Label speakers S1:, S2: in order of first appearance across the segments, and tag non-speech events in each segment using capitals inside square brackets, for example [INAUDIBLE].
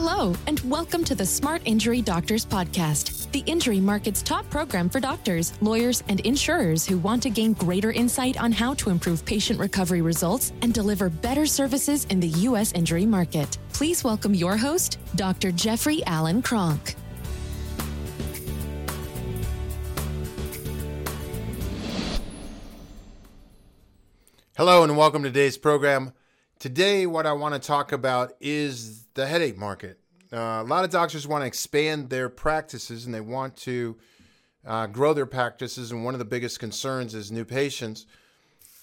S1: Hello, and welcome to the Smart Injury Doctors Podcast, the injury market's top program for doctors, lawyers, and insurers who want to gain greater insight on how to improve patient recovery results and deliver better services in the U.S. injury market. Please welcome your host, Dr. Jeffrey Allen Kronk.
S2: Hello, and welcome to today's program. Today, what I want to talk about is the headache market. Uh, a lot of doctors want to expand their practices and they want to uh, grow their practices, and one of the biggest concerns is new patients.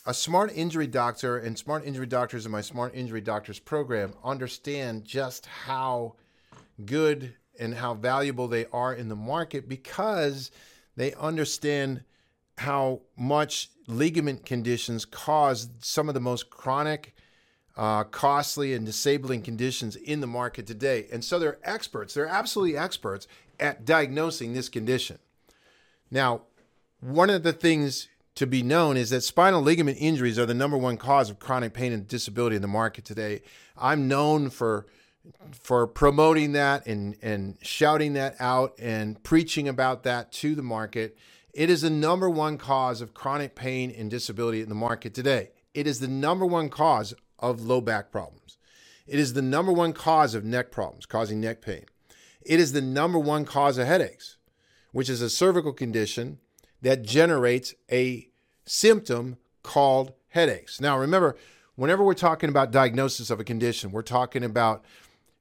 S2: A smart injury doctor and smart injury doctors in my smart injury doctors program understand just how good and how valuable they are in the market because they understand how much ligament conditions cause some of the most chronic uh, costly and disabling conditions in the market today. And so they're experts, they're absolutely experts at diagnosing this condition. Now, one of the things to be known is that spinal ligament injuries are the number one cause of chronic pain and disability in the market today. I'm known for for promoting that and and shouting that out and preaching about that to the market. It is the number one cause of chronic pain and disability in the market today. It is the number one cause of low back problems. It is the number one cause of neck problems, causing neck pain. It is the number one cause of headaches, which is a cervical condition that generates a symptom called headaches. Now, remember, whenever we're talking about diagnosis of a condition, we're talking about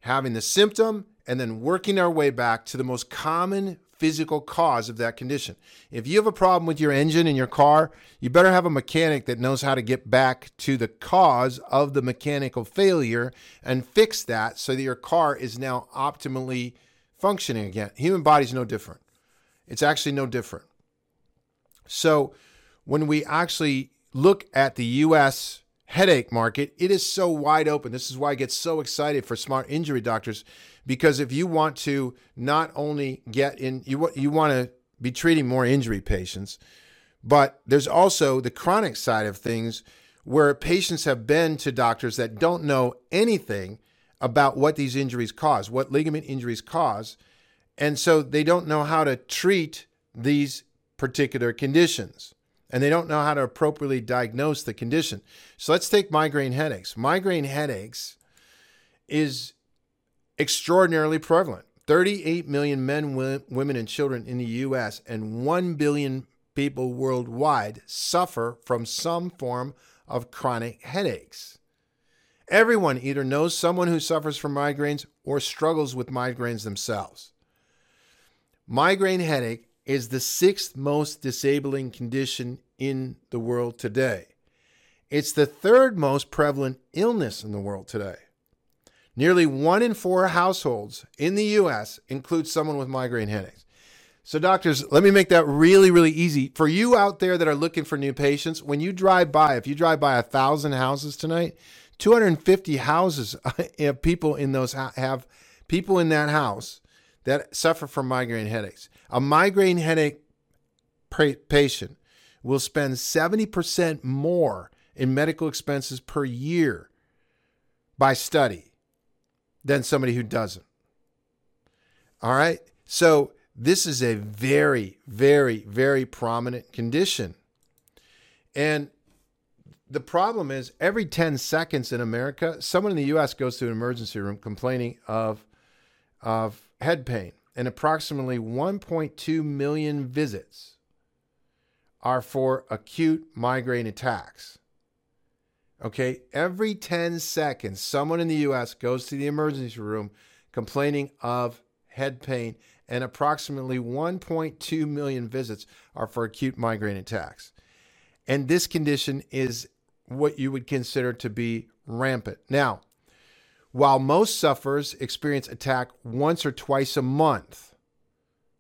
S2: having the symptom and then working our way back to the most common physical cause of that condition. If you have a problem with your engine in your car, you better have a mechanic that knows how to get back to the cause of the mechanical failure and fix that so that your car is now optimally functioning again. Human body's no different. It's actually no different. So when we actually look at the US headache market, it is so wide open. This is why I get so excited for smart injury doctors because if you want to not only get in you you want to be treating more injury patients, but there's also the chronic side of things where patients have been to doctors that don't know anything about what these injuries cause, what ligament injuries cause, and so they don't know how to treat these particular conditions and they don't know how to appropriately diagnose the condition. So let's take migraine headaches. Migraine headaches is extraordinarily prevalent. 38 million men, women, and children in the US and 1 billion people worldwide suffer from some form of chronic headaches. Everyone either knows someone who suffers from migraines or struggles with migraines themselves. Migraine headache is the sixth most disabling condition in the world today. It's the third most prevalent illness in the world today. Nearly one in four households in the US include someone with migraine headaches. So, doctors, let me make that really, really easy. For you out there that are looking for new patients, when you drive by, if you drive by a thousand houses tonight, 250 houses have [LAUGHS] eh, people in those have people in that house that suffer from migraine headaches. A migraine headache patient will spend 70% more in medical expenses per year by study than somebody who doesn't. All right. So this is a very, very, very prominent condition. And the problem is every 10 seconds in America, someone in the US goes to an emergency room complaining of, of head pain. And approximately 1.2 million visits are for acute migraine attacks. Okay, every 10 seconds, someone in the US goes to the emergency room complaining of head pain, and approximately 1.2 million visits are for acute migraine attacks. And this condition is what you would consider to be rampant. Now, while most sufferers experience attack once or twice a month,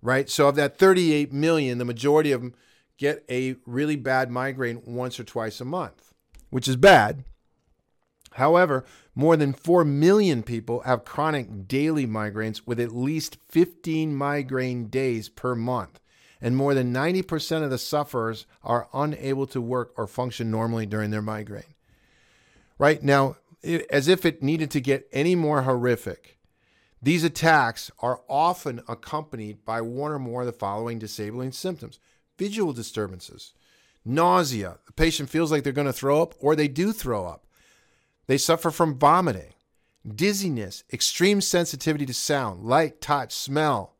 S2: right? So of that 38 million, the majority of them get a really bad migraine once or twice a month which is bad. However, more than 4 million people have chronic daily migraines with at least 15 migraine days per month. And more than 90% of the sufferers are unable to work or function normally during their migraine. Right now, as if it needed to get any more horrific, These attacks are often accompanied by one or more of the following disabling symptoms visual disturbances, nausea. The patient feels like they're going to throw up, or they do throw up. They suffer from vomiting, dizziness, extreme sensitivity to sound, light, touch, smell,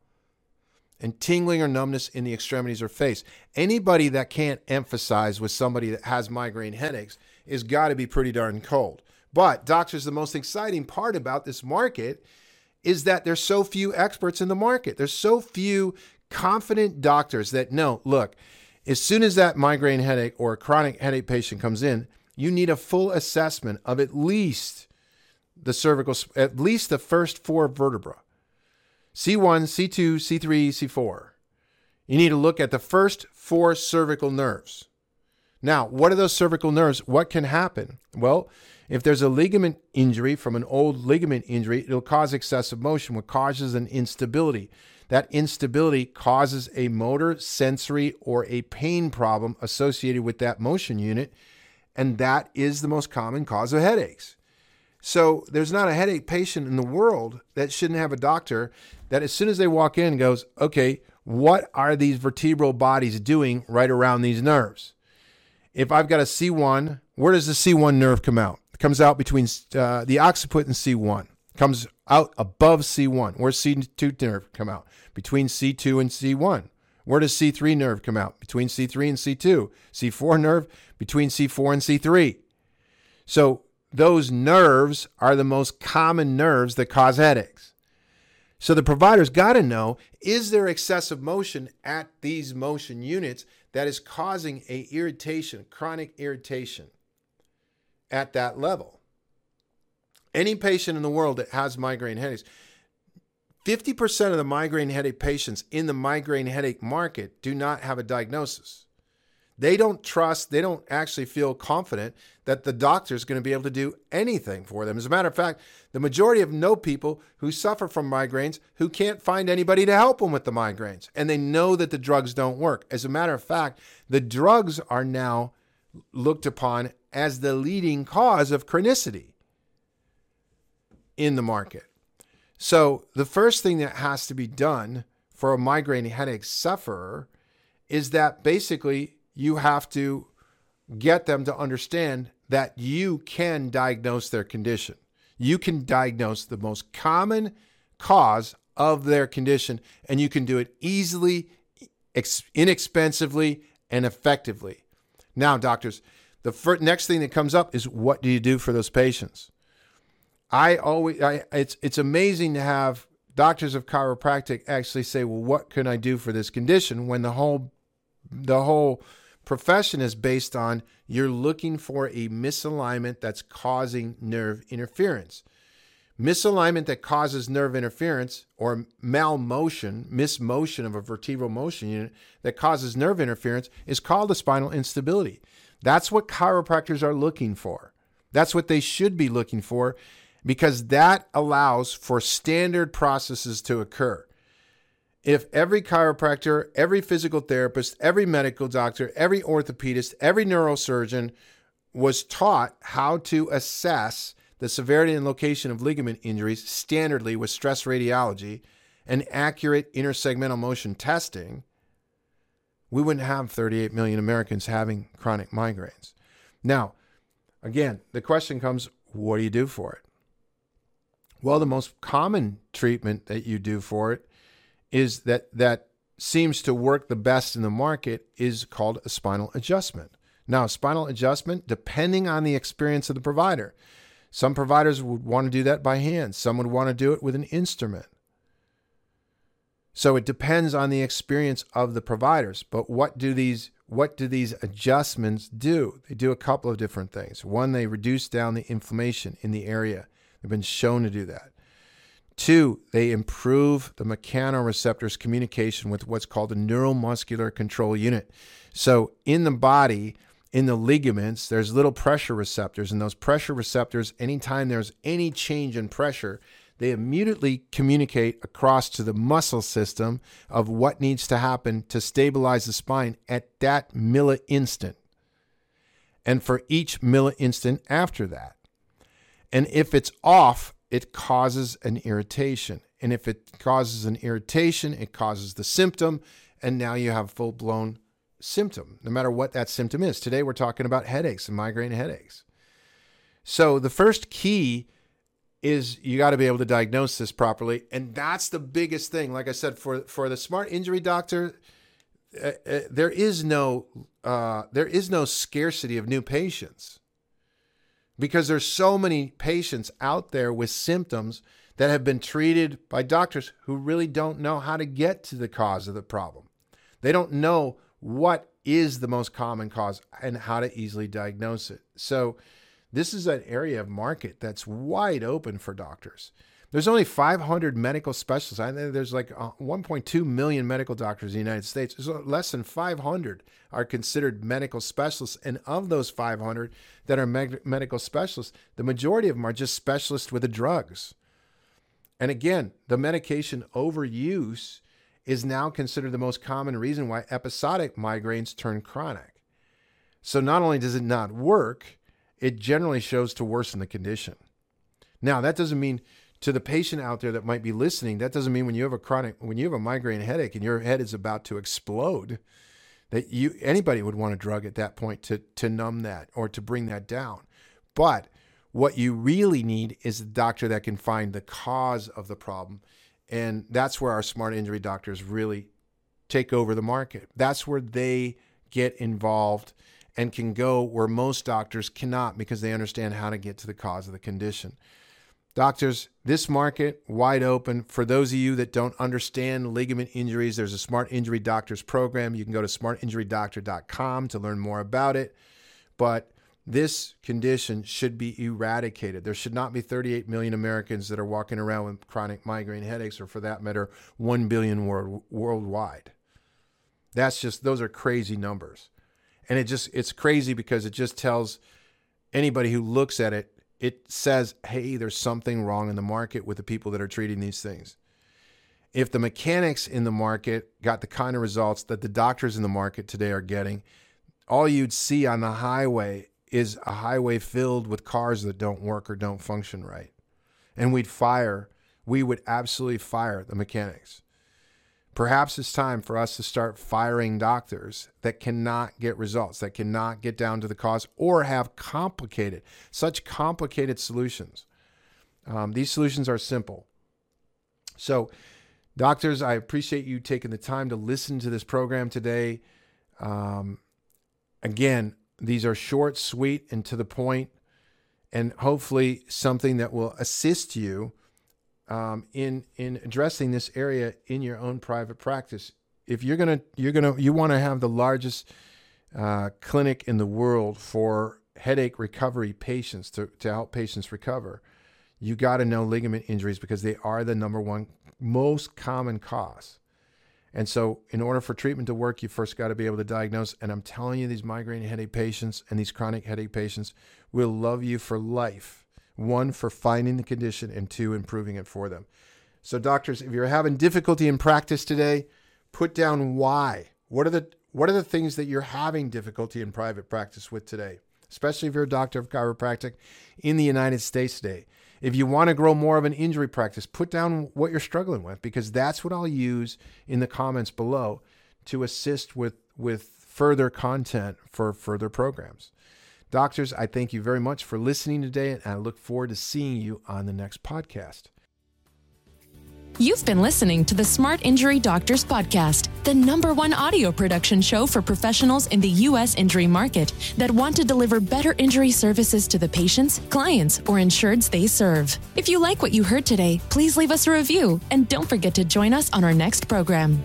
S2: and tingling or numbness in the extremities or face. Anybody that can't emphasize with somebody that has migraine headaches is got to be pretty darn cold. But, doctors, the most exciting part about this market is that there's so few experts in the market. There's so few confident doctors that know, look, as soon as that migraine headache or chronic headache patient comes in, you need a full assessment of at least the cervical, at least the first four vertebra C1, C2, C3, C4. You need to look at the first four cervical nerves. Now, what are those cervical nerves? What can happen? Well, if there's a ligament injury from an old ligament injury, it'll cause excessive motion, which causes an instability. That instability causes a motor, sensory, or a pain problem associated with that motion unit, and that is the most common cause of headaches. So there's not a headache patient in the world that shouldn't have a doctor that as soon as they walk in goes, okay, what are these vertebral bodies doing right around these nerves? If I've got a C1, where does the C1 nerve come out? It comes out between uh, the occiput and C1. Comes out above C1. Where's C2 nerve come out? Between C2 and C1. Where does C3 nerve come out? Between C3 and C2. C4 nerve between C4 and C3. So those nerves are the most common nerves that cause headaches. So the provider's got to know is there excessive motion at these motion units that is causing a irritation, chronic irritation at that level. Any patient in the world that has migraine headaches, 50% of the migraine headache patients in the migraine headache market do not have a diagnosis. They don't trust, they don't actually feel confident that the doctor is going to be able to do anything for them. As a matter of fact, the majority of no people who suffer from migraines who can't find anybody to help them with the migraines, and they know that the drugs don't work. As a matter of fact, the drugs are now looked upon as the leading cause of chronicity in the market. So, the first thing that has to be done for a migraine headache sufferer is that basically you have to get them to understand that you can diagnose their condition. You can diagnose the most common cause of their condition, and you can do it easily, inexpensively, and effectively. Now, doctors, the first, next thing that comes up is what do you do for those patients? I always, I, it's it's amazing to have doctors of chiropractic actually say, well, what can I do for this condition? When the whole, the whole profession is based on you're looking for a misalignment that's causing nerve interference. Misalignment that causes nerve interference or malmotion, mismotion of a vertebral motion unit that causes nerve interference is called a spinal instability. That's what chiropractors are looking for. That's what they should be looking for because that allows for standard processes to occur. If every chiropractor, every physical therapist, every medical doctor, every orthopedist, every neurosurgeon was taught how to assess the severity and location of ligament injuries standardly with stress radiology and accurate intersegmental motion testing, we wouldn't have 38 million Americans having chronic migraines. Now, again, the question comes what do you do for it? Well, the most common treatment that you do for it is that that seems to work the best in the market is called a spinal adjustment. Now, spinal adjustment, depending on the experience of the provider, some providers would want to do that by hand, some would want to do it with an instrument. So it depends on the experience of the providers. But what do these what do these adjustments do? They do a couple of different things. One, they reduce down the inflammation in the area. They've been shown to do that. Two, they improve the mechanoreceptors communication with what's called a neuromuscular control unit. So in the body, in the ligaments, there's little pressure receptors, and those pressure receptors, anytime there's any change in pressure, they immediately communicate across to the muscle system of what needs to happen to stabilize the spine at that millisecond and for each millisecond after that. And if it's off, it causes an irritation. And if it causes an irritation, it causes the symptom. And now you have full blown symptom, no matter what that symptom is. Today, we're talking about headaches and migraine headaches. So, the first key is you got to be able to diagnose this properly. And that's the biggest thing. Like I said, for, for the smart injury doctor, uh, uh, there is no uh, there is no scarcity of new patients because there's so many patients out there with symptoms that have been treated by doctors who really don't know how to get to the cause of the problem. They don't know what is the most common cause and how to easily diagnose it. So this is an area of market that's wide open for doctors. There's only 500 medical specialists. I think there's like uh, 1.2 million medical doctors in the United States. Less than 500 are considered medical specialists. And of those 500 that are medical specialists, the majority of them are just specialists with the drugs. And again, the medication overuse is now considered the most common reason why episodic migraines turn chronic. So not only does it not work, it generally shows to worsen the condition. Now, that doesn't mean to the patient out there that might be listening, that doesn't mean when you have a chronic, when you have a migraine headache and your head is about to explode, that you anybody would want a drug at that point to to numb that or to bring that down. But what you really need is a doctor that can find the cause of the problem. And that's where our smart injury doctors really take over the market. That's where they get involved and can go where most doctors cannot because they understand how to get to the cause of the condition. Doctors, this market wide open. For those of you that don't understand ligament injuries, there's a Smart Injury Doctors program. You can go to smartinjurydoctor.com to learn more about it. But this condition should be eradicated. There should not be 38 million Americans that are walking around with chronic migraine headaches, or for that matter, 1 billion world, worldwide. That's just, those are crazy numbers. And it just, it's crazy because it just tells anybody who looks at it it says, hey, there's something wrong in the market with the people that are treating these things. If the mechanics in the market got the kind of results that the doctors in the market today are getting, all you'd see on the highway is a highway filled with cars that don't work or don't function right. And we'd fire, we would absolutely fire the mechanics. Perhaps it's time for us to start firing doctors that cannot get results, that cannot get down to the cause, or have complicated, such complicated solutions. Um, these solutions are simple. So, doctors, I appreciate you taking the time to listen to this program today. Um, again, these are short, sweet, and to the point, and hopefully something that will assist you um, in in addressing this area in your own private practice. If you're gonna you're gonna you want to have the largest uh, clinic in the world for headache recovery patients to, to help patients recover, you got to know ligament injuries because they are the number one most common cause. And so, in order for treatment to work, you first got to be able to diagnose. And I'm telling you, these migraine headache patients and these chronic headache patients will love you for life one, for finding the condition, and two, improving it for them. So, doctors, if you're having difficulty in practice today, put down why. What are the what are the things that you're having difficulty in private practice with today? Especially if you're a doctor of chiropractic in the United States today. If you want to grow more of an injury practice, put down what you're struggling with because that's what I'll use in the comments below to assist with with further content for further programs. Doctors, I thank you very much for listening today, and I look forward to seeing you on the next podcast.
S1: You've been listening to the Smart Injury Doctors Podcast, the number one audio production show for professionals in the U.S. injury market that want to deliver better injury services to the patients, clients, or insureds they serve. If you like what you heard today, please leave us a review and don't forget to join us on our next program.